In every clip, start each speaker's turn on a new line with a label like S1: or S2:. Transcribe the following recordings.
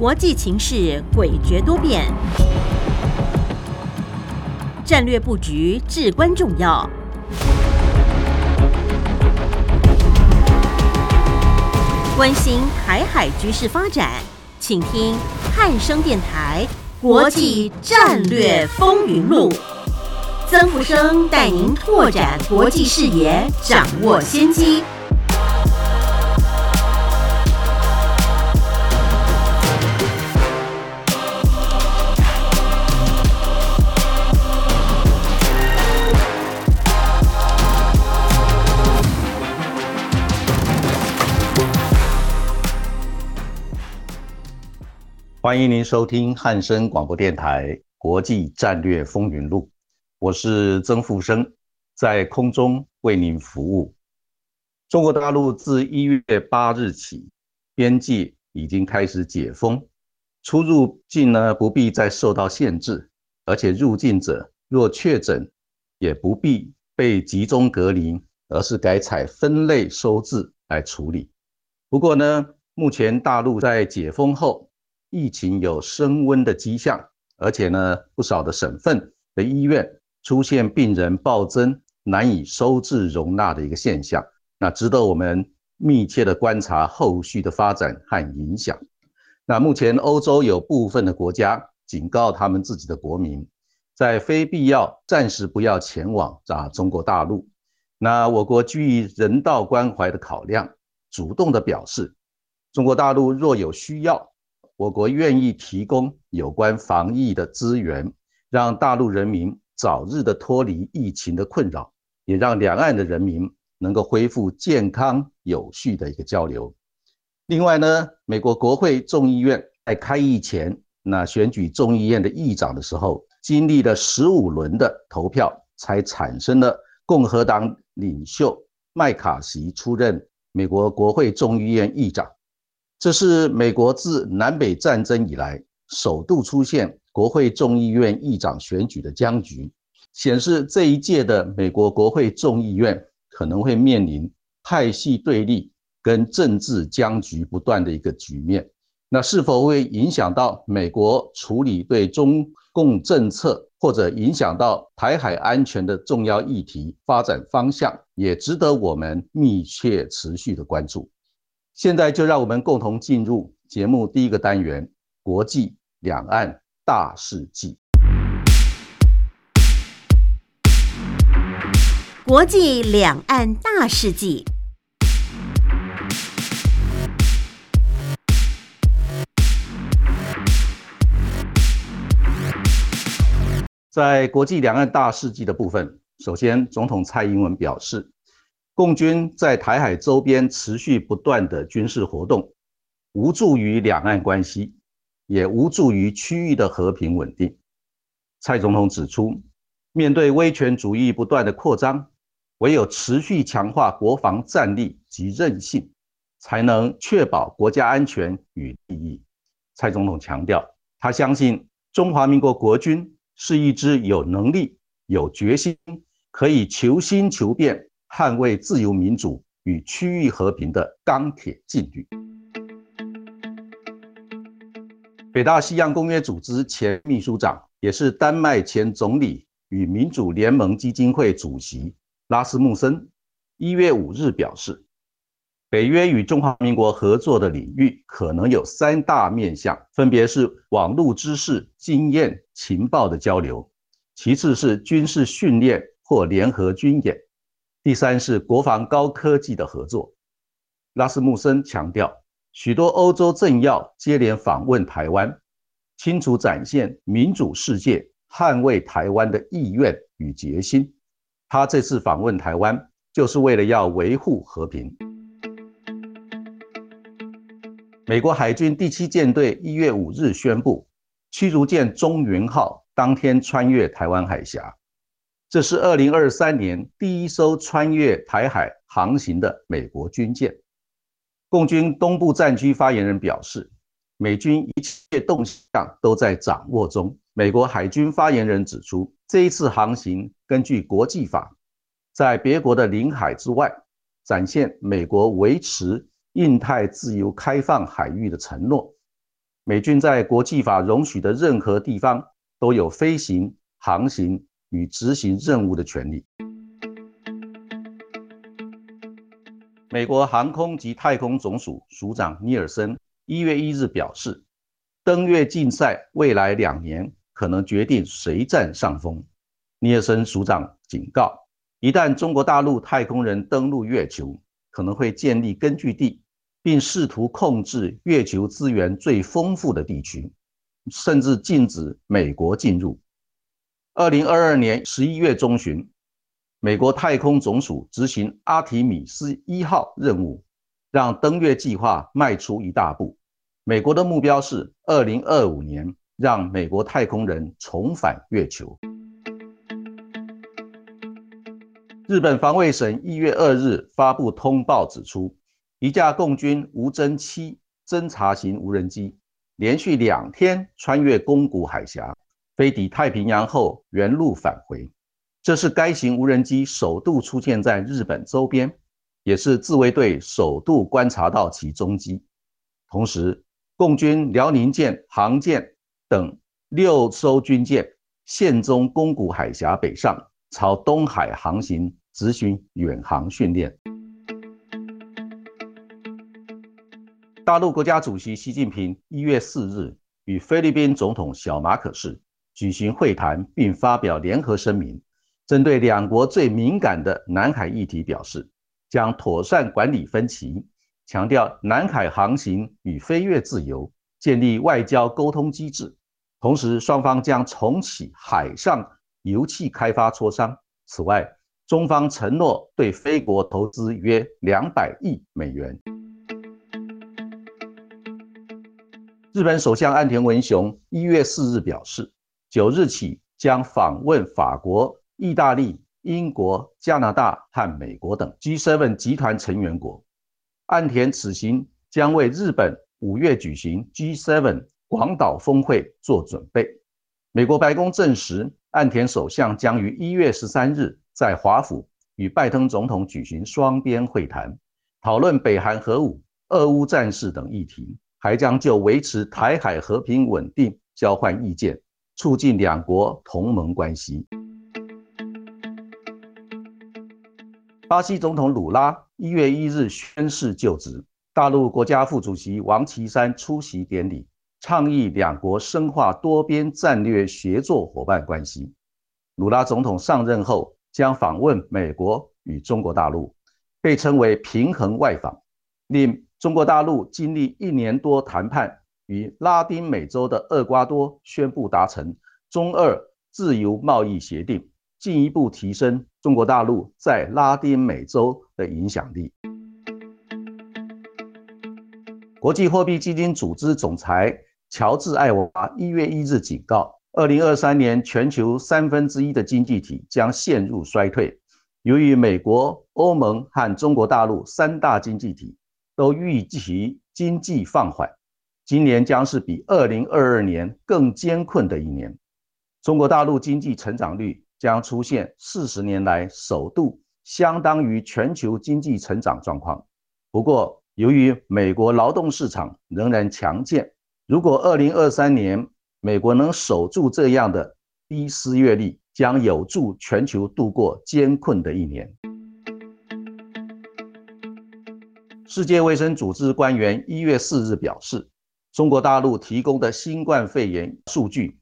S1: 国际情势诡谲多变，战略布局至关重要。关心台海局势发展，请听汉声电台《国际战略风云录》。曾福生带您拓展国际视野，掌握先机。
S2: 欢迎您收听汉声广播电台《国际战略风云录》，我是曾富生，在空中为您服务。中国大陆自一月八日起，边界已经开始解封，出入境呢不必再受到限制，而且入境者若确诊，也不必被集中隔离，而是改采分类收治来处理。不过呢，目前大陆在解封后，疫情有升温的迹象，而且呢，不少的省份的医院出现病人暴增、难以收治容纳的一个现象，那值得我们密切的观察后续的发展和影响。那目前欧洲有部分的国家警告他们自己的国民，在非必要暂时不要前往啊中国大陆。那我国基于人道关怀的考量，主动的表示，中国大陆若有需要。我国愿意提供有关防疫的资源，让大陆人民早日的脱离疫情的困扰，也让两岸的人民能够恢复健康有序的一个交流。另外呢，美国国会众议院在开议前，那选举众议院的议长的时候，经历了十五轮的投票，才产生了共和党领袖麦卡锡出任美国国会众议院议长。这是美国自南北战争以来首度出现国会众议院议长选举的僵局，显示这一届的美国国会众议院可能会面临派系对立跟政治僵局不断的一个局面。那是否会影响到美国处理对中共政策，或者影响到台海安全的重要议题发展方向，也值得我们密切持续的关注。现在就让我们共同进入节目第一个单元——国际两岸大事记。
S1: 国际两岸大事记，
S2: 在国际两岸大事记的部分，首先，总统蔡英文表示。共军在台海周边持续不断的军事活动，无助于两岸关系，也无助于区域的和平稳定。蔡总统指出，面对威权主义不断的扩张，唯有持续强化国防战力及韧性，才能确保国家安全与利益。蔡总统强调，他相信中华民国国军是一支有能力、有决心，可以求新求变。捍卫自由民主与区域和平的钢铁纪律。北大西洋公约组织前秘书长，也是丹麦前总理与民主联盟基金会主席拉斯穆森，一月五日表示，北约与中华民国合作的领域可能有三大面向，分别是网络知识、经验、情报的交流，其次是军事训练或联合军演。第三是国防高科技的合作。拉斯穆森强调，许多欧洲政要接连访问台湾，清楚展现民主世界捍卫台湾的意愿与决心。他这次访问台湾，就是为了要维护和平。美国海军第七舰队一月五日宣布，驱逐舰中云号当天穿越台湾海峡。这是二零二三年第一艘穿越台海航行的美国军舰。共军东部战区发言人表示，美军一切动向都在掌握中。美国海军发言人指出，这一次航行根据国际法，在别国的领海之外，展现美国维持印太自由开放海域的承诺。美军在国际法容许的任何地方都有飞行、航行与执行任务的权利。美国航空及太空总署署长尼尔森一月一日表示，登月竞赛未来两年可能决定谁占上风。尼尔森署长警告，一旦中国大陆太空人登陆月球，可能会建立根据地。并试图控制月球资源最丰富的地区，甚至禁止美国进入。二零二二年十一月中旬，美国太空总署执行阿提米斯一号任务，让登月计划迈出一大步。美国的目标是二零二五年让美国太空人重返月球。日本防卫省一月二日发布通报指出。一架共军无侦七侦察型无人机连续两天穿越宫古海峡，飞抵太平洋后原路返回。这是该型无人机首度出现在日本周边，也是自卫队首度观察到其踪迹。同时，共军辽宁舰、航舰等六艘军舰现踪宫古海峡北上，朝东海航行，执行远航训练。大陆国家主席习近平一月四日与菲律宾总统小马可士举行会谈，并发表联合声明，针对两国最敏感的南海议题表示，将妥善管理分歧，强调南海航行与飞越自由，建立外交沟通机制。同时，双方将重启海上油气开发磋商。此外，中方承诺对菲国投资约两百亿美元。日本首相岸田文雄一月四日表示，九日起将访问法国、意大利、英国、加拿大和美国等 G7 集团成员国。岸田此行将为日本五月举行 G7 广岛峰会做准备。美国白宫证实，岸田首相将于一月十三日在华府与拜登总统举行双边会谈，讨论北韩核武、俄乌战事等议题。还将就维持台海和平稳定交换意见，促进两国同盟关系。巴西总统鲁拉一月一日宣誓就职，大陆国家副主席王岐山出席典礼，倡议两国深化多边战略协作伙伴关系。鲁拉总统上任后将访问美国与中国大陆，被称为平衡外访，令。中国大陆经历一年多谈判，与拉丁美洲的厄瓜多宣布达成中二自由贸易协定，进一步提升中国大陆在拉丁美洲的影响力。国际货币基金组织总裁乔治·艾娃一月一日警告，二零二三年全球三分之一的经济体将陷入衰退，由于美国、欧盟和中国大陆三大经济体。都预期经济放缓，今年将是比二零二二年更艰困的一年。中国大陆经济成长率将出现四十年来首度相当于全球经济成长状况。不过，由于美国劳动市场仍然强健，如果二零二三年美国能守住这样的低失业率，将有助全球度过艰困的一年。世界卫生组织官员一月四日表示，中国大陆提供的新冠肺炎数据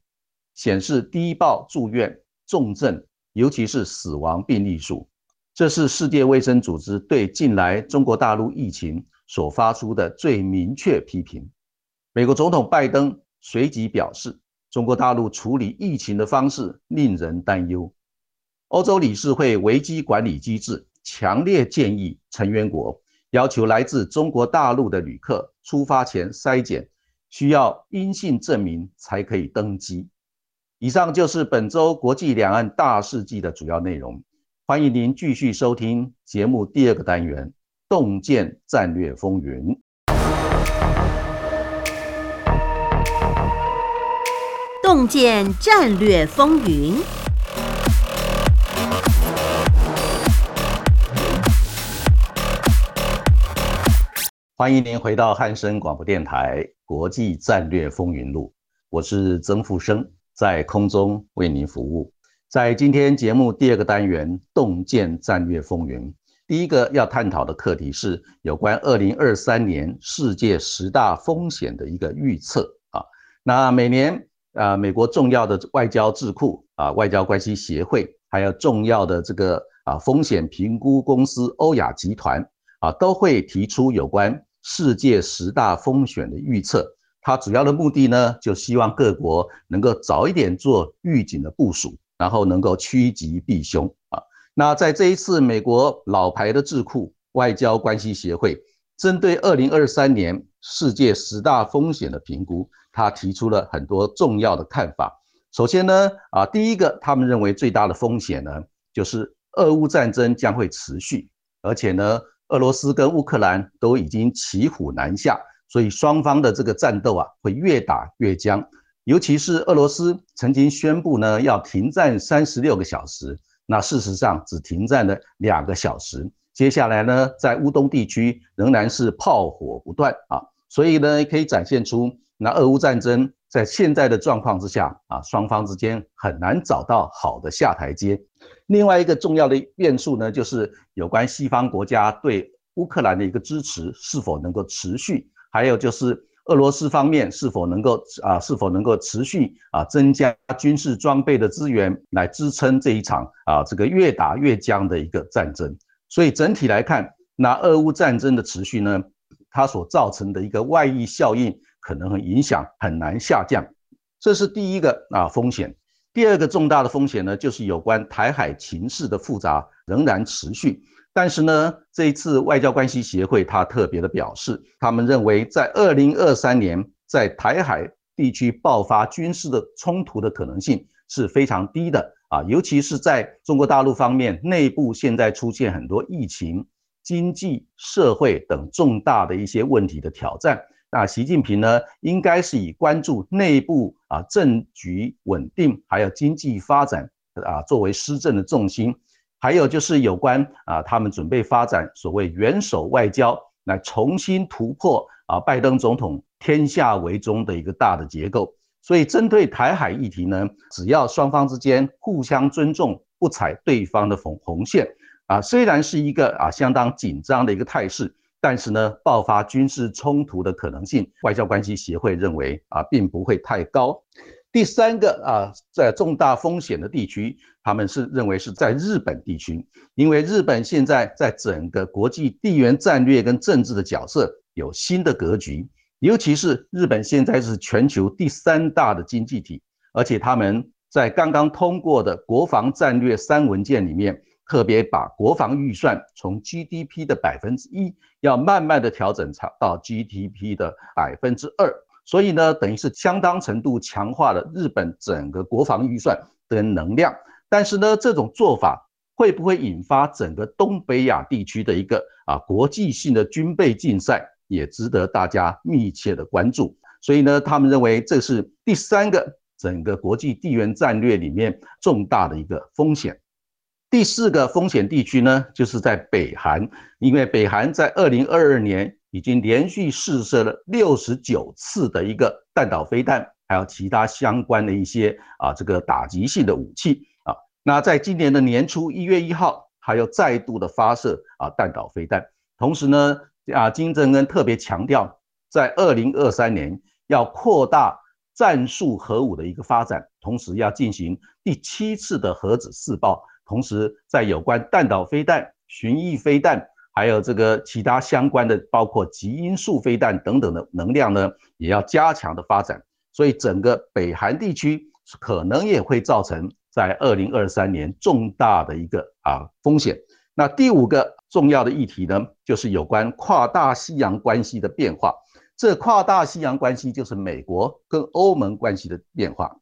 S2: 显示低报住院、重症，尤其是死亡病例数。这是世界卫生组织对近来中国大陆疫情所发出的最明确批评。美国总统拜登随即表示，中国大陆处理疫情的方式令人担忧。欧洲理事会危机管理机制强烈建议成员国。要求来自中国大陆的旅客出发前筛检，需要阴性证明才可以登机。以上就是本周国际两岸大事记的主要内容。欢迎您继续收听节目第二个单元《洞见战略风云》。
S1: 洞见战略风云。
S2: 欢迎您回到汉声广播电台《国际战略风云录》，我是曾富生，在空中为您服务。在今天节目第二个单元“洞见战略风云”，第一个要探讨的课题是有关二零二三年世界十大风险的一个预测啊。那每年啊，美国重要的外交智库啊，外交关系协会，还有重要的这个啊风险评估公司欧亚集团啊，都会提出有关。世界十大风险的预测，它主要的目的呢，就希望各国能够早一点做预警的部署，然后能够趋吉避凶啊。那在这一次美国老牌的智库外交关系协会针对二零二三年世界十大风险的评估，他提出了很多重要的看法。首先呢，啊，第一个，他们认为最大的风险呢，就是俄乌战争将会持续，而且呢。俄罗斯跟乌克兰都已经骑虎难下，所以双方的这个战斗啊会越打越僵。尤其是俄罗斯曾经宣布呢要停战三十六个小时，那事实上只停战了两个小时。接下来呢，在乌东地区仍然是炮火不断啊，所以呢可以展现出那俄乌战争在现在的状况之下啊，双方之间很难找到好的下台阶。另外一个重要的变数呢，就是有关西方国家对乌克兰的一个支持是否能够持续，还有就是俄罗斯方面是否能够啊是否能够持续啊增加军事装备的资源来支撑这一场啊这个越打越僵的一个战争。所以整体来看，那俄乌战争的持续呢，它所造成的一个外溢效应可能影响很难下降，这是第一个啊风险。第二个重大的风险呢，就是有关台海情势的复杂仍然持续。但是呢，这一次外交关系协会他特别的表示，他们认为在二零二三年在台海地区爆发军事的冲突的可能性是非常低的啊，尤其是在中国大陆方面内部现在出现很多疫情、经济社会等重大的一些问题的挑战。那习近平呢，应该是以关注内部啊政局稳定，还有经济发展啊作为施政的重心，还有就是有关啊他们准备发展所谓元首外交，来重新突破啊拜登总统天下为中的一个大的结构。所以针对台海议题呢，只要双方之间互相尊重，不踩对方的红红线啊，虽然是一个啊相当紧张的一个态势。但是呢，爆发军事冲突的可能性，外交关系协会认为啊，并不会太高。第三个啊，在重大风险的地区，他们是认为是在日本地区，因为日本现在在整个国际地缘战略跟政治的角色有新的格局，尤其是日本现在是全球第三大的经济体，而且他们在刚刚通过的国防战略三文件里面。特别把国防预算从 GDP 的百分之一，要慢慢的调整到 GDP 的百分之二，所以呢，等于是相当程度强化了日本整个国防预算的能量。但是呢，这种做法会不会引发整个东北亚地区的一个啊国际性的军备竞赛，也值得大家密切的关注。所以呢，他们认为这是第三个整个国际地缘战略里面重大的一个风险。第四个风险地区呢，就是在北韩，因为北韩在二零二二年已经连续试射了六十九次的一个弹道飞弹，还有其他相关的一些啊这个打击性的武器啊。那在今年的年初一月一号，还有再度的发射啊弹道飞弹。同时呢，啊金正恩特别强调，在二零二三年要扩大战术核武的一个发展，同时要进行第七次的核子试爆。同时，在有关弹道飞弹、巡弋飞弹，还有这个其他相关的，包括极音速飞弹等等的能量呢，也要加强的发展。所以，整个北韩地区可能也会造成在二零二三年重大的一个啊风险。那第五个重要的议题呢，就是有关跨大西洋关系的变化。这跨大西洋关系就是美国跟欧盟关系的变化。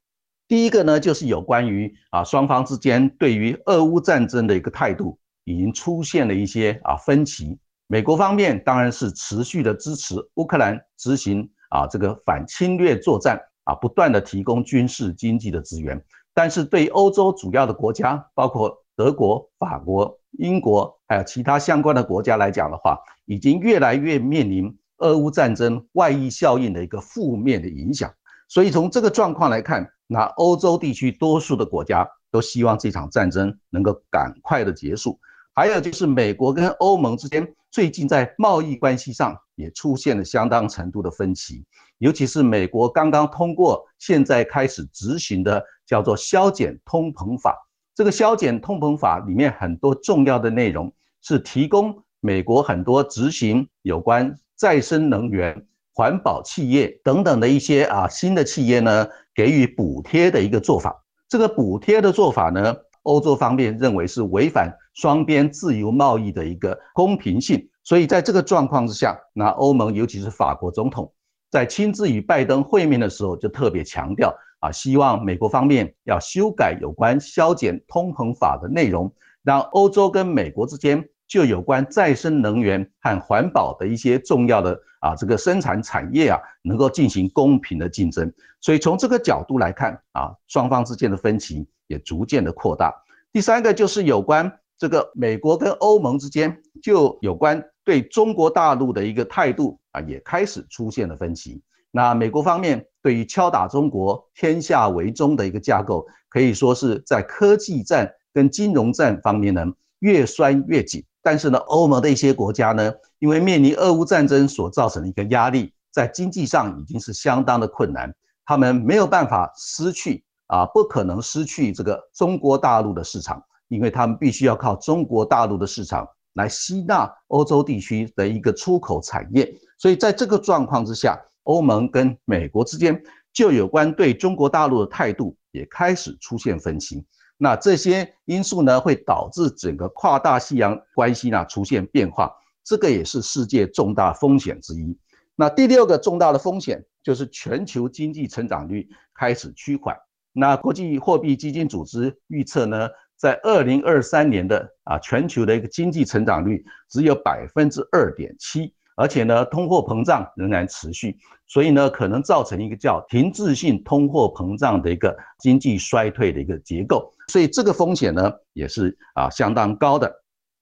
S2: 第一个呢，就是有关于啊双方之间对于俄乌战争的一个态度，已经出现了一些啊分歧。美国方面当然是持续的支持乌克兰执行啊这个反侵略作战啊，不断的提供军事经济的资源。但是对欧洲主要的国家，包括德国、法国、英国，还有其他相关的国家来讲的话，已经越来越面临俄乌战争外溢效应的一个负面的影响。所以从这个状况来看，那欧洲地区多数的国家都希望这场战争能够赶快的结束。还有就是美国跟欧盟之间最近在贸易关系上也出现了相当程度的分歧，尤其是美国刚刚通过现在开始执行的叫做削减通膨法。这个削减通膨法里面很多重要的内容是提供美国很多执行有关再生能源。环保企业等等的一些啊新的企业呢，给予补贴的一个做法。这个补贴的做法呢，欧洲方面认为是违反双边自由贸易的一个公平性。所以在这个状况之下，那欧盟尤其是法国总统在亲自与拜登会面的时候，就特别强调啊，希望美国方面要修改有关削减通膨法的内容，让欧洲跟美国之间。就有关再生能源和环保的一些重要的啊这个生产产业啊，能够进行公平的竞争。所以从这个角度来看啊，双方之间的分歧也逐渐的扩大。第三个就是有关这个美国跟欧盟之间，就有关对中国大陆的一个态度啊，也开始出现了分歧。那美国方面对于敲打中国、天下为中的一个架构，可以说是在科技战跟金融战方面呢，越拴越紧。但是呢，欧盟的一些国家呢，因为面临俄乌战争所造成的一个压力，在经济上已经是相当的困难，他们没有办法失去啊，不可能失去这个中国大陆的市场，因为他们必须要靠中国大陆的市场来吸纳欧洲地区的一个出口产业，所以在这个状况之下，欧盟跟美国之间就有关对中国大陆的态度也开始出现分歧。那这些因素呢，会导致整个跨大西洋关系呢出现变化，这个也是世界重大风险之一。那第六个重大的风险就是全球经济成长率开始趋缓。那国际货币基金组织预测呢，在二零二三年的啊全球的一个经济成长率只有百分之二点七。而且呢，通货膨胀仍然持续，所以呢，可能造成一个叫停滞性通货膨胀的一个经济衰退的一个结构，所以这个风险呢也是啊相当高的。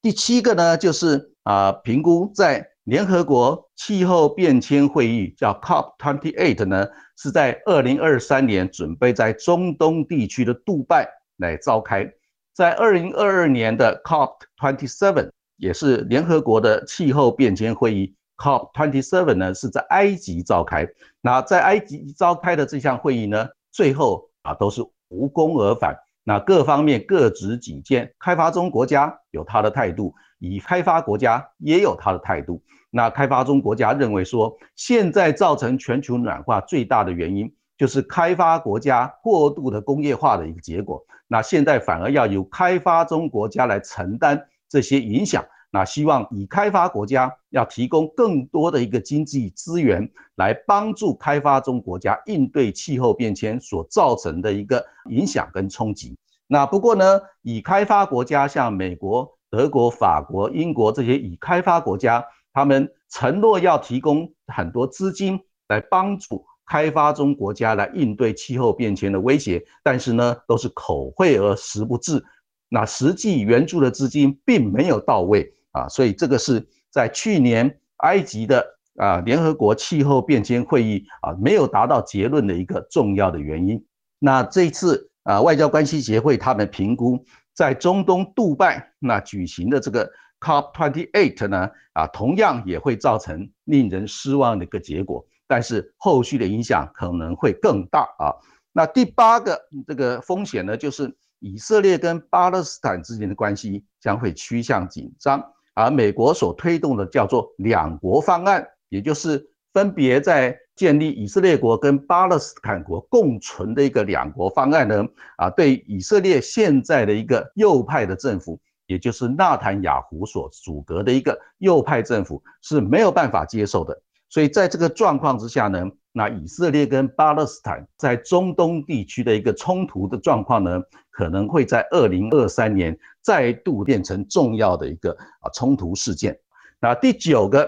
S2: 第七个呢，就是啊评估在联合国气候变迁会议叫 COP28 呢，是在二零二三年准备在中东地区的杜拜来召开，在二零二二年的 COP27 也是联合国的气候变迁会议。COP twenty seven 呢是在埃及召开，那在埃及召开的这项会议呢，最后啊都是无功而返。那各方面各执己见，开发中国家有他的态度，已开发国家也有他的态度。那开发中国家认为说，现在造成全球暖化最大的原因，就是开发国家过度的工业化的一个结果。那现在反而要由开发中国家来承担这些影响。那希望以开发国家要提供更多的一个经济资源，来帮助开发中国家应对气候变迁所造成的一个影响跟冲击。那不过呢，以开发国家像美国、德国、法国、英国这些已开发国家，他们承诺要提供很多资金来帮助开发中国家来应对气候变迁的威胁，但是呢，都是口惠而实不至。那实际援助的资金并没有到位。啊，所以这个是在去年埃及的啊联合国气候变迁会议啊没有达到结论的一个重要的原因。那这次啊外交关系协会他们评估，在中东杜拜那举行的这个 COP28 呢啊同样也会造成令人失望的一个结果，但是后续的影响可能会更大啊。那第八个这个风险呢，就是以色列跟巴勒斯坦之间的关系将会趋向紧张。而美国所推动的叫做两国方案，也就是分别在建立以色列国跟巴勒斯坦国共存的一个两国方案呢，啊，对以色列现在的一个右派的政府，也就是纳坦雅胡所阻隔的一个右派政府是没有办法接受的。所以在这个状况之下呢，那以色列跟巴勒斯坦在中东地区的一个冲突的状况呢，可能会在二零二三年。再度变成重要的一个啊冲突事件。那第九个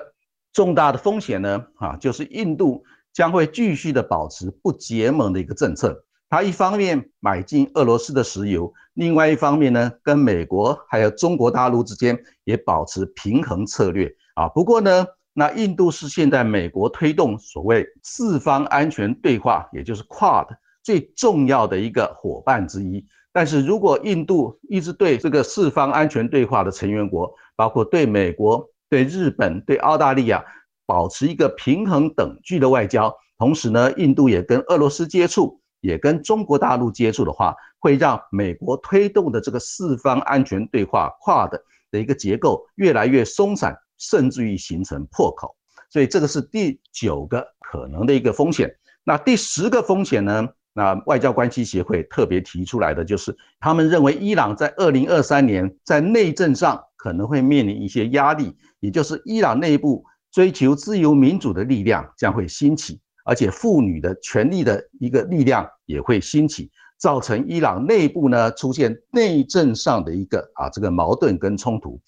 S2: 重大的风险呢啊，就是印度将会继续的保持不结盟的一个政策。它一方面买进俄罗斯的石油，另外一方面呢，跟美国还有中国大陆之间也保持平衡策略啊。不过呢，那印度是现在美国推动所谓四方安全对话，也就是 QUAD 最重要的一个伙伴之一。但是如果印度一直对这个四方安全对话的成员国，包括对美国、对日本、对澳大利亚，保持一个平衡等距的外交，同时呢，印度也跟俄罗斯接触，也跟中国大陆接触的话，会让美国推动的这个四方安全对话跨的的一个结构越来越松散。甚至于形成破口，所以这个是第九个可能的一个风险。那第十个风险呢？那外交关系协会特别提出来的就是，他们认为伊朗在二零二三年在内政上可能会面临一些压力，也就是伊朗内部追求自由民主的力量将会兴起，而且妇女的权利的一个力量也会兴起，造成伊朗内部呢出现内政上的一个啊这个矛盾跟冲突。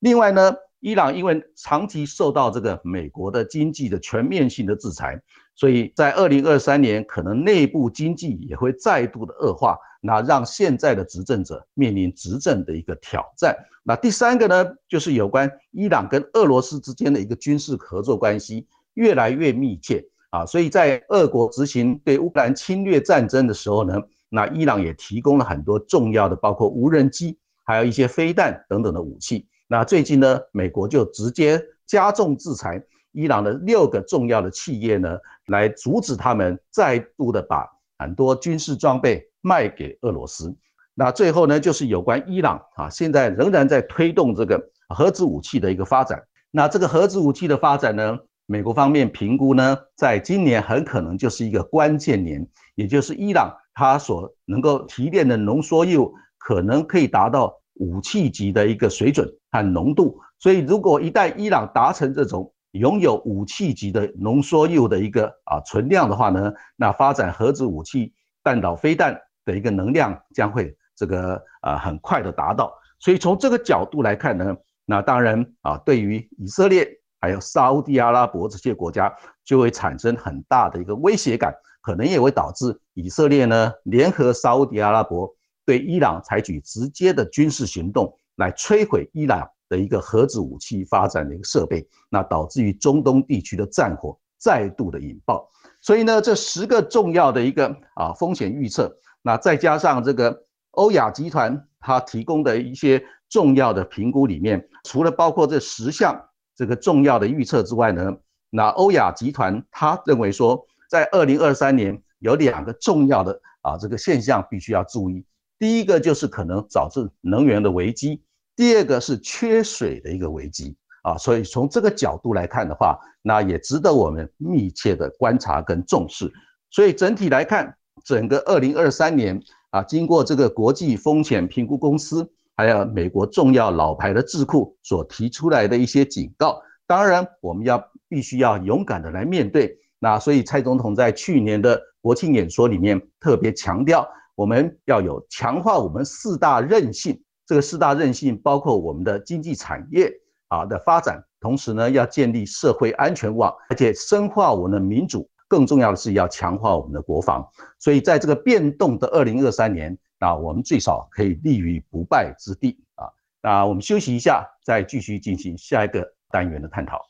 S2: 另外呢？伊朗因为长期受到这个美国的经济的全面性的制裁，所以在二零二三年可能内部经济也会再度的恶化，那让现在的执政者面临执政的一个挑战。那第三个呢，就是有关伊朗跟俄罗斯之间的一个军事合作关系越来越密切啊，所以在俄国执行对乌克兰侵略战争的时候呢，那伊朗也提供了很多重要的，包括无人机，还有一些飞弹等等的武器。那最近呢，美国就直接加重制裁伊朗的六个重要的企业呢，来阻止他们再度的把很多军事装备卖给俄罗斯。那最后呢，就是有关伊朗啊，现在仍然在推动这个核子武器的一个发展。那这个核子武器的发展呢，美国方面评估呢，在今年很可能就是一个关键年，也就是伊朗它所能够提炼的浓缩铀可能可以达到。武器级的一个水准和浓度，所以如果一旦伊朗达成这种拥有武器级的浓缩铀的一个啊存量的话呢，那发展核子武器、弹道飞弹的一个能量将会这个啊很快的达到。所以从这个角度来看呢，那当然啊对于以色列还有沙地阿拉伯这些国家就会产生很大的一个威胁感，可能也会导致以色列呢联合沙地阿拉伯。对伊朗采取直接的军事行动，来摧毁伊朗的一个核子武器发展的一个设备，那导致于中东地区的战火再度的引爆。所以呢，这十个重要的一个啊风险预测，那再加上这个欧亚集团它提供的一些重要的评估里面，除了包括这十项这个重要的预测之外呢，那欧亚集团它认为说，在二零二三年有两个重要的啊这个现象必须要注意。第一个就是可能导致能源的危机，第二个是缺水的一个危机啊，所以从这个角度来看的话，那也值得我们密切的观察跟重视。所以整体来看，整个二零二三年啊，经过这个国际风险评估公司，还有美国重要老牌的智库所提出来的一些警告，当然我们要必须要勇敢的来面对。那所以蔡总统在去年的国庆演说里面特别强调。我们要有强化我们四大韧性，这个四大韧性包括我们的经济产业啊的发展，同时呢要建立社会安全网，而且深化我们的民主，更重要的是要强化我们的国防。所以在这个变动的二零二三年，啊我们最少可以立于不败之地啊。那我们休息一下，再继续进行下一个单元的探讨。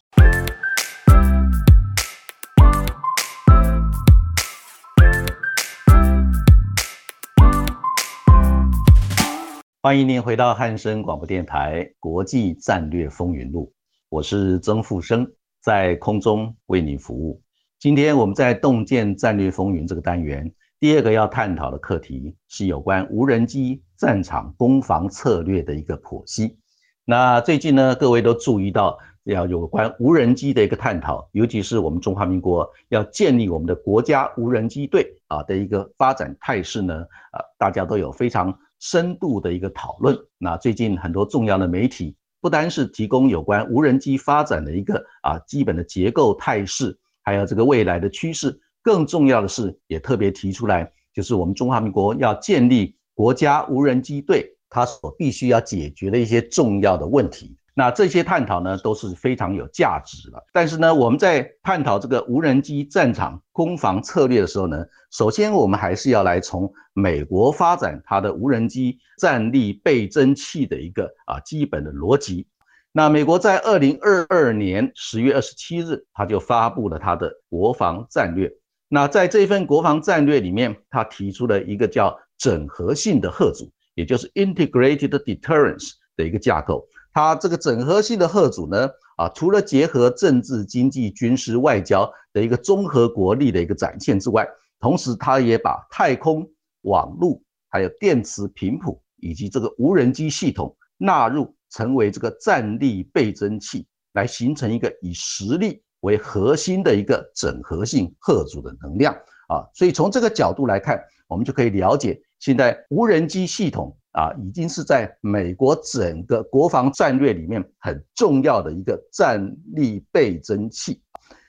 S2: 欢迎您回到汉声广播电台《国际战略风云录》，我是曾富生，在空中为您服务。今天我们在“洞见战略风云”这个单元，第二个要探讨的课题是有关无人机战场攻防策略的一个剖析。那最近呢，各位都注意到要有关无人机的一个探讨，尤其是我们中华民国要建立我们的国家无人机队啊的一个发展态势呢，啊，大家都有非常。深度的一个讨论。那最近很多重要的媒体不单是提供有关无人机发展的一个啊基本的结构态势，还有这个未来的趋势，更重要的是也特别提出来，就是我们中华民国要建立国家无人机队，它所必须要解决的一些重要的问题。那这些探讨呢都是非常有价值的。但是呢，我们在探讨这个无人机战场攻防策略的时候呢，首先我们还是要来从美国发展它的无人机战力倍增器的一个啊基本的逻辑。那美国在二零二二年十月二十七日，他就发布了他的国防战略。那在这份国防战略里面，他提出了一个叫整合性的贺组，也就是 integrated deterrence 的一个架构。它这个整合性的贺组呢，啊，除了结合政治、经济、军事、外交的一个综合国力的一个展现之外，同时它也把太空、网络、还有电磁频谱以及这个无人机系统纳入。成为这个战力倍增器，来形成一个以实力为核心的一个整合性核组的能量啊，所以从这个角度来看，我们就可以了解，现在无人机系统啊，已经是在美国整个国防战略里面很重要的一个战力倍增器。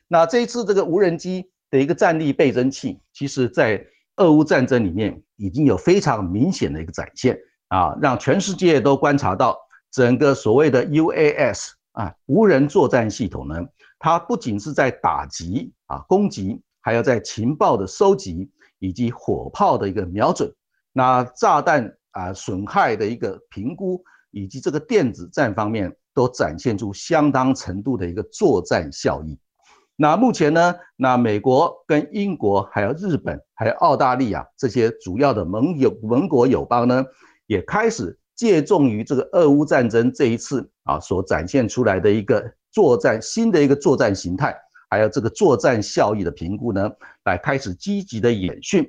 S2: 那这一次这个无人机的一个战力倍增器，其实在俄乌战争里面已经有非常明显的一个展现啊，让全世界都观察到。整个所谓的 UAS 啊，无人作战系统呢，它不仅是在打击啊攻击，还要在情报的收集以及火炮的一个瞄准，那炸弹啊损害的一个评估，以及这个电子战方面，都展现出相当程度的一个作战效益。那目前呢，那美国跟英国还有日本还有澳大利亚这些主要的盟友盟国友邦呢，也开始。借重于这个俄乌战争这一次啊所展现出来的一个作战新的一个作战形态，还有这个作战效益的评估呢，来开始积极的演训，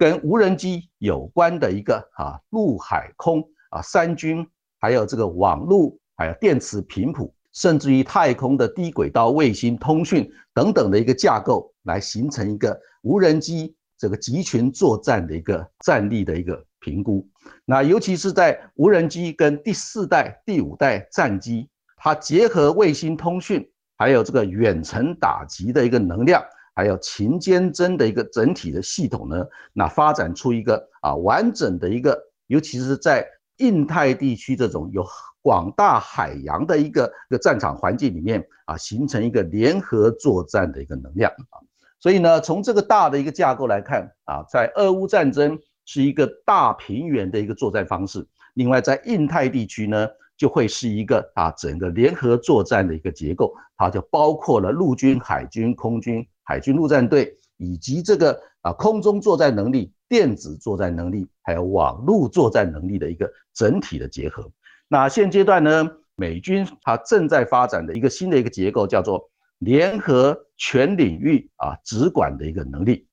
S2: 跟无人机有关的一个啊陆海空啊三军，还有这个网络，还有电磁频谱，甚至于太空的低轨道卫星通讯等等的一个架构，来形成一个无人机这个集群作战的一个战力的一个。评估，那尤其是在无人机跟第四代、第五代战机，它结合卫星通讯，还有这个远程打击的一个能量，还有勤监侦的一个整体的系统呢，那发展出一个啊完整的一个，尤其是在印太地区这种有广大海洋的一个一个战场环境里面啊，形成一个联合作战的一个能量啊。所以呢，从这个大的一个架构来看啊，在俄乌战争。是一个大平原的一个作战方式。另外，在印太地区呢，就会是一个啊整个联合作战的一个结构，它就包括了陆军、海军、空军、海军陆战队，以及这个啊空中作战能力、电子作战能力，还有网络作战能力的一个整体的结合。那现阶段呢，美军它正在发展的一个新的一个结构，叫做联合全领域啊直管的一个能力。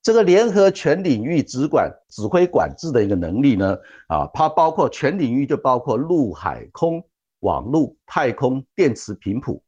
S2: 这个联合全领域直管指挥管制的一个能力呢，啊，它包括全领域就包括陆海空、网络、太空、电磁频谱，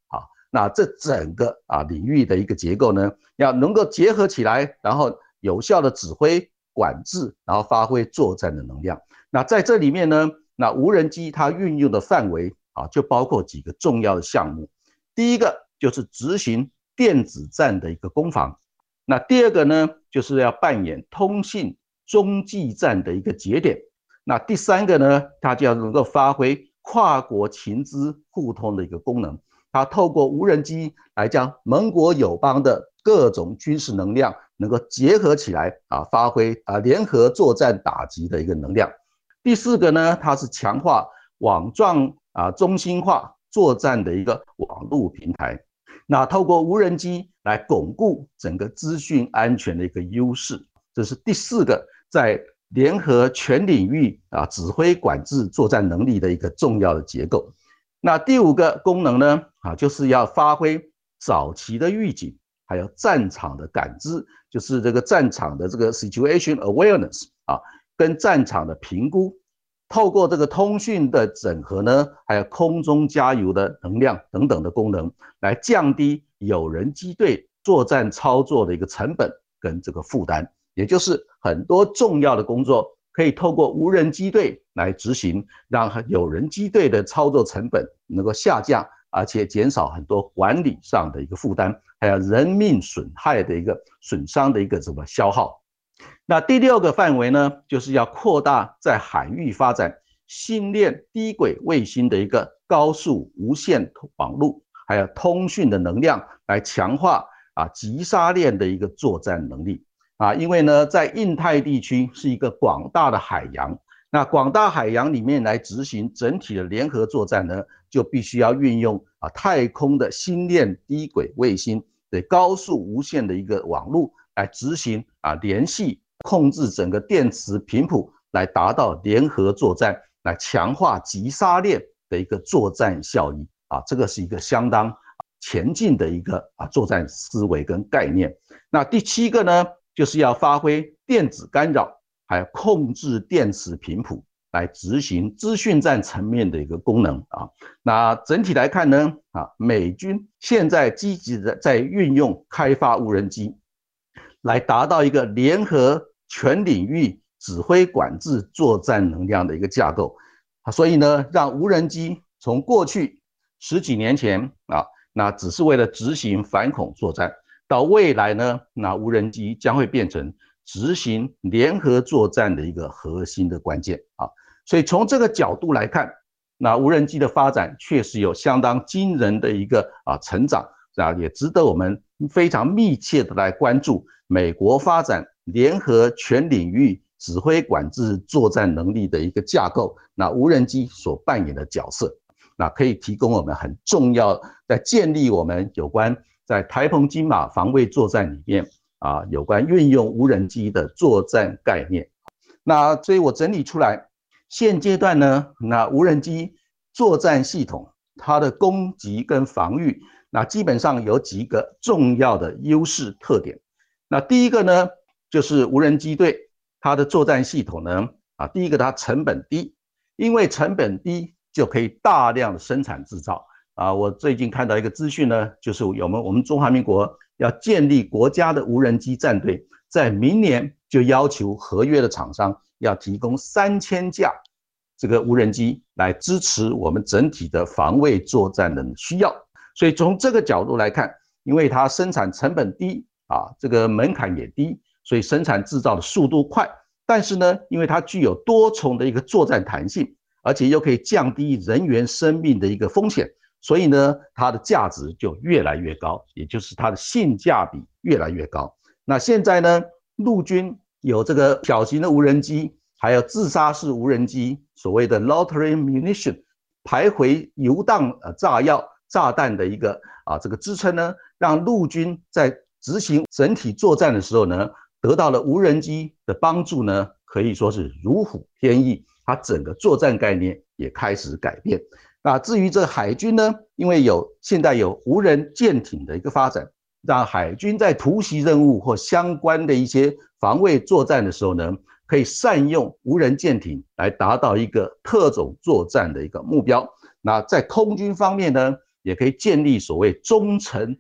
S2: 那这整个啊领域的一个结构呢，要能够结合起来，然后有效的指挥管制，然后发挥作战的能量。那在这里面呢，那无人机它运用的范围啊，就包括几个重要的项目。第一个就是执行电子战的一个攻防。那第二个呢，就是要扮演通信中继站的一个节点。那第三个呢，它就要能够发挥跨国情资互通的一个功能。它透过无人机来将盟国友邦的各种军事能量能够结合起来啊，发挥啊联合作战打击的一个能量。第四个呢，它是强化网状啊中心化作战的一个网络平台。那透过无人机来巩固整个资讯安全的一个优势，这是第四个在联合全领域啊指挥管制作战能力的一个重要的结构。那第五个功能呢啊，就是要发挥早期的预警，还有战场的感知，就是这个战场的这个 situation awareness 啊，跟战场的评估。透过这个通讯的整合呢，还有空中加油的能量等等的功能，来降低有人机队作战操作的一个成本跟这个负担，也就是很多重要的工作可以透过无人机队来执行，让有人机队的操作成本能够下降，而且减少很多管理上的一个负担，还有人命损害的一个损伤的一个什么消耗。那第六个范围呢，就是要扩大在海域发展星链低轨卫星的一个高速无线网络，还有通讯的能量，来强化啊急杀链的一个作战能力啊。因为呢，在印太地区是一个广大的海洋，那广大海洋里面来执行整体的联合作战呢，就必须要运用啊太空的星链低轨卫星的高速无线的一个网络来执行啊联系控制整个电磁频谱，来达到联合作战，来强化急杀链的一个作战效益啊，这个是一个相当前进的一个啊作战思维跟概念。那第七个呢，就是要发挥电子干扰。还有控制电磁频谱来执行资讯战层面的一个功能啊。那整体来看呢，啊，美军现在积极的在运用开发无人机，来达到一个联合全领域指挥管制作战能量的一个架构啊。所以呢，让无人机从过去十几年前啊，那只是为了执行反恐作战，到未来呢，那无人机将会变成。执行联合作战的一个核心的关键啊，所以从这个角度来看，那无人机的发展确实有相当惊人的一个啊成长啊，也值得我们非常密切的来关注美国发展联合全领域指挥管制作战能力的一个架构，那无人机所扮演的角色，那可以提供我们很重要在建立我们有关在台澎金马防卫作战里面。啊，有关运用无人机的作战概念，那所以我整理出来，现阶段呢，那无人机作战系统它的攻击跟防御，那基本上有几个重要的优势特点。那第一个呢，就是无人机队它的作战系统呢，啊，第一个它成本低，因为成本低就可以大量的生产制造。啊，我最近看到一个资讯呢，就是有们我们中华民国。要建立国家的无人机战队，在明年就要求合约的厂商要提供三千架这个无人机来支持我们整体的防卫作战的需要。所以从这个角度来看，因为它生产成本低啊，这个门槛也低，所以生产制造的速度快。但是呢，因为它具有多重的一个作战弹性，而且又可以降低人员生命的一个风险。所以呢，它的价值就越来越高，也就是它的性价比越来越高。那现在呢，陆军有这个小型的无人机，还有自杀式无人机，所谓的 lottery munition，徘徊游荡呃炸药炸弹的一个啊这个支撑呢，让陆军在执行整体作战的时候呢，得到了无人机的帮助呢，可以说是如虎添翼，它整个作战概念也开始改变。那至于这海军呢？因为有现在有无人舰艇的一个发展，让海军在突袭任务或相关的一些防卫作战的时候呢，可以善用无人舰艇来达到一个特种作战的一个目标。那在空军方面呢，也可以建立所谓忠诚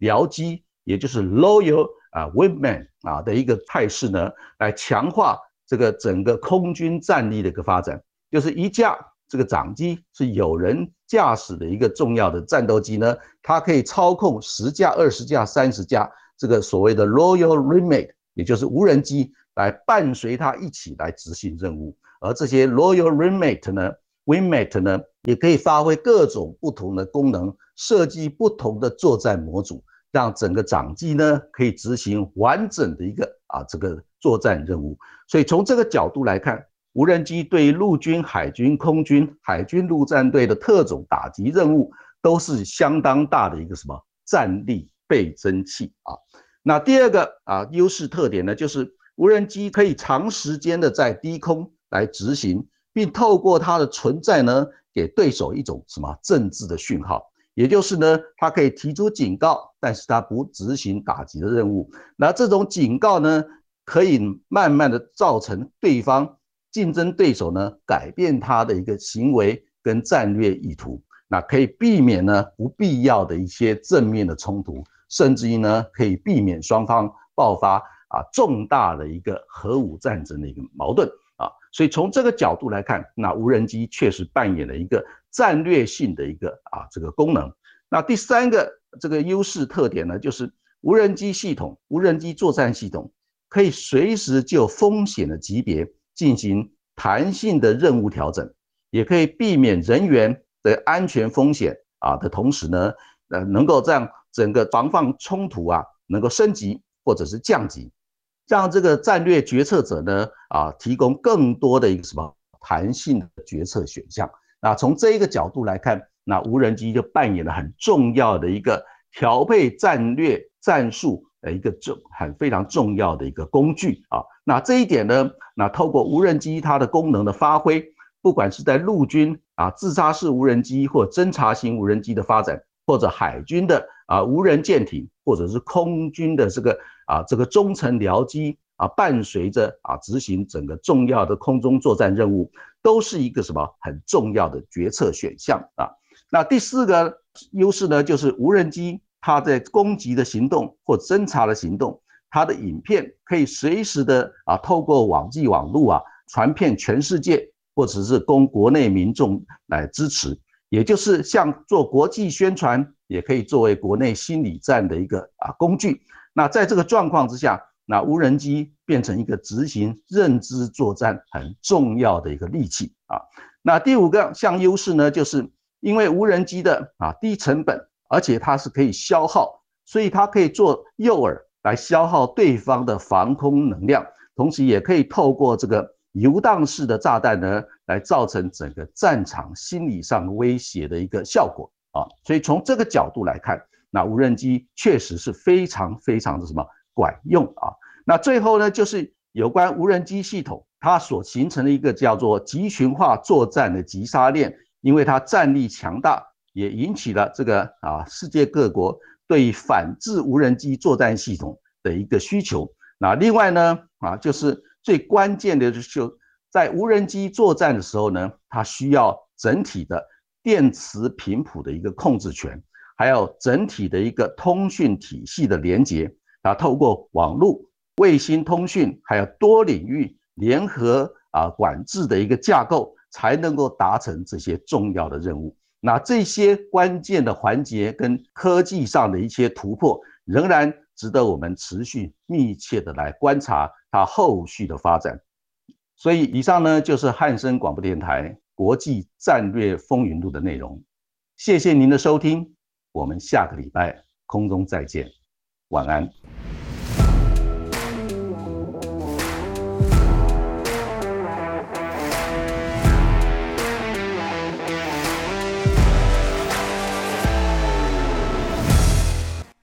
S2: 僚机，也就是 loyal 啊 w i n m a n 啊的一个态势呢，来强化这个整个空军战力的一个发展，就是一架。这个掌机是有人驾驶的一个重要的战斗机呢，它可以操控十架、二十架、三十架这个所谓的 Royal Remake，也就是无人机来伴随它一起来执行任务。而这些 Royal Remake 呢，Wingmate 呢，也可以发挥各种不同的功能，设计不同的作战模组，让整个掌机呢可以执行完整的一个啊这个作战任务。所以从这个角度来看。无人机对陆军、海军、空军、海军陆战队的特种打击任务都是相当大的一个什么战力倍增器啊？那第二个啊优势特点呢，就是无人机可以长时间的在低空来执行，并透过它的存在呢，给对手一种什么政治的讯号，也就是呢，它可以提出警告，但是它不执行打击的任务。那这种警告呢，可以慢慢的造成对方。竞争对手呢改变他的一个行为跟战略意图，那可以避免呢不必要的一些正面的冲突，甚至于呢可以避免双方爆发啊重大的一个核武战争的一个矛盾啊。所以从这个角度来看，那无人机确实扮演了一个战略性的一个啊这个功能。那第三个这个优势特点呢，就是无人机系统、无人机作战系统可以随时就风险的级别。进行弹性的任务调整，也可以避免人员的安全风险啊的同时呢，呃，能够让整个防范冲突啊能够升级或者是降级，让这个战略决策者呢啊提供更多的一个什么弹性的决策选项。那从这一个角度来看，那无人机就扮演了很重要的一个调配战略战术的一个重很非常重要的一个工具啊。那这一点呢，那透过无人机它的功能的发挥，不管是在陆军啊自杀式无人机或侦察型无人机的发展，或者海军的啊无人舰艇，或者是空军的这个啊这个中程僚机。啊，伴随着啊执行整个重要的空中作战任务，都是一个什么很重要的决策选项啊。那第四个优势呢，就是无人机他在攻击的行动或侦查的行动，他的影片可以随时的啊透过网际网络啊传遍全世界，或者是供国内民众来支持，也就是像做国际宣传，也可以作为国内心理战的一个啊工具。那在这个状况之下。那无人机变成一个执行认知作战很重要的一个利器啊。那第五个项优势呢，就是因为无人机的啊低成本，而且它是可以消耗，所以它可以做诱饵来消耗对方的防空能量，同时也可以透过这个游荡式的炸弹呢，来造成整个战场心理上威胁的一个效果啊。所以从这个角度来看，那无人机确实是非常非常的什么？管用啊！那最后呢，就是有关无人机系统，它所形成的一个叫做集群化作战的急杀链，因为它战力强大，也引起了这个啊世界各国对反制无人机作战系统的一个需求。那另外呢，啊就是最关键的就在无人机作战的时候呢，它需要整体的电磁频谱的一个控制权，还有整体的一个通讯体系的连接。啊，透过网络、卫星通讯，还有多领域联合啊管制的一个架构，才能够达成这些重要的任务。那这些关键的环节跟科技上的一些突破，仍然值得我们持续密切的来观察它后续的发展。所以，以上呢就是汉声广播电台国际战略风云录的内容。谢谢您的收听，我们下个礼拜空中再见，晚安。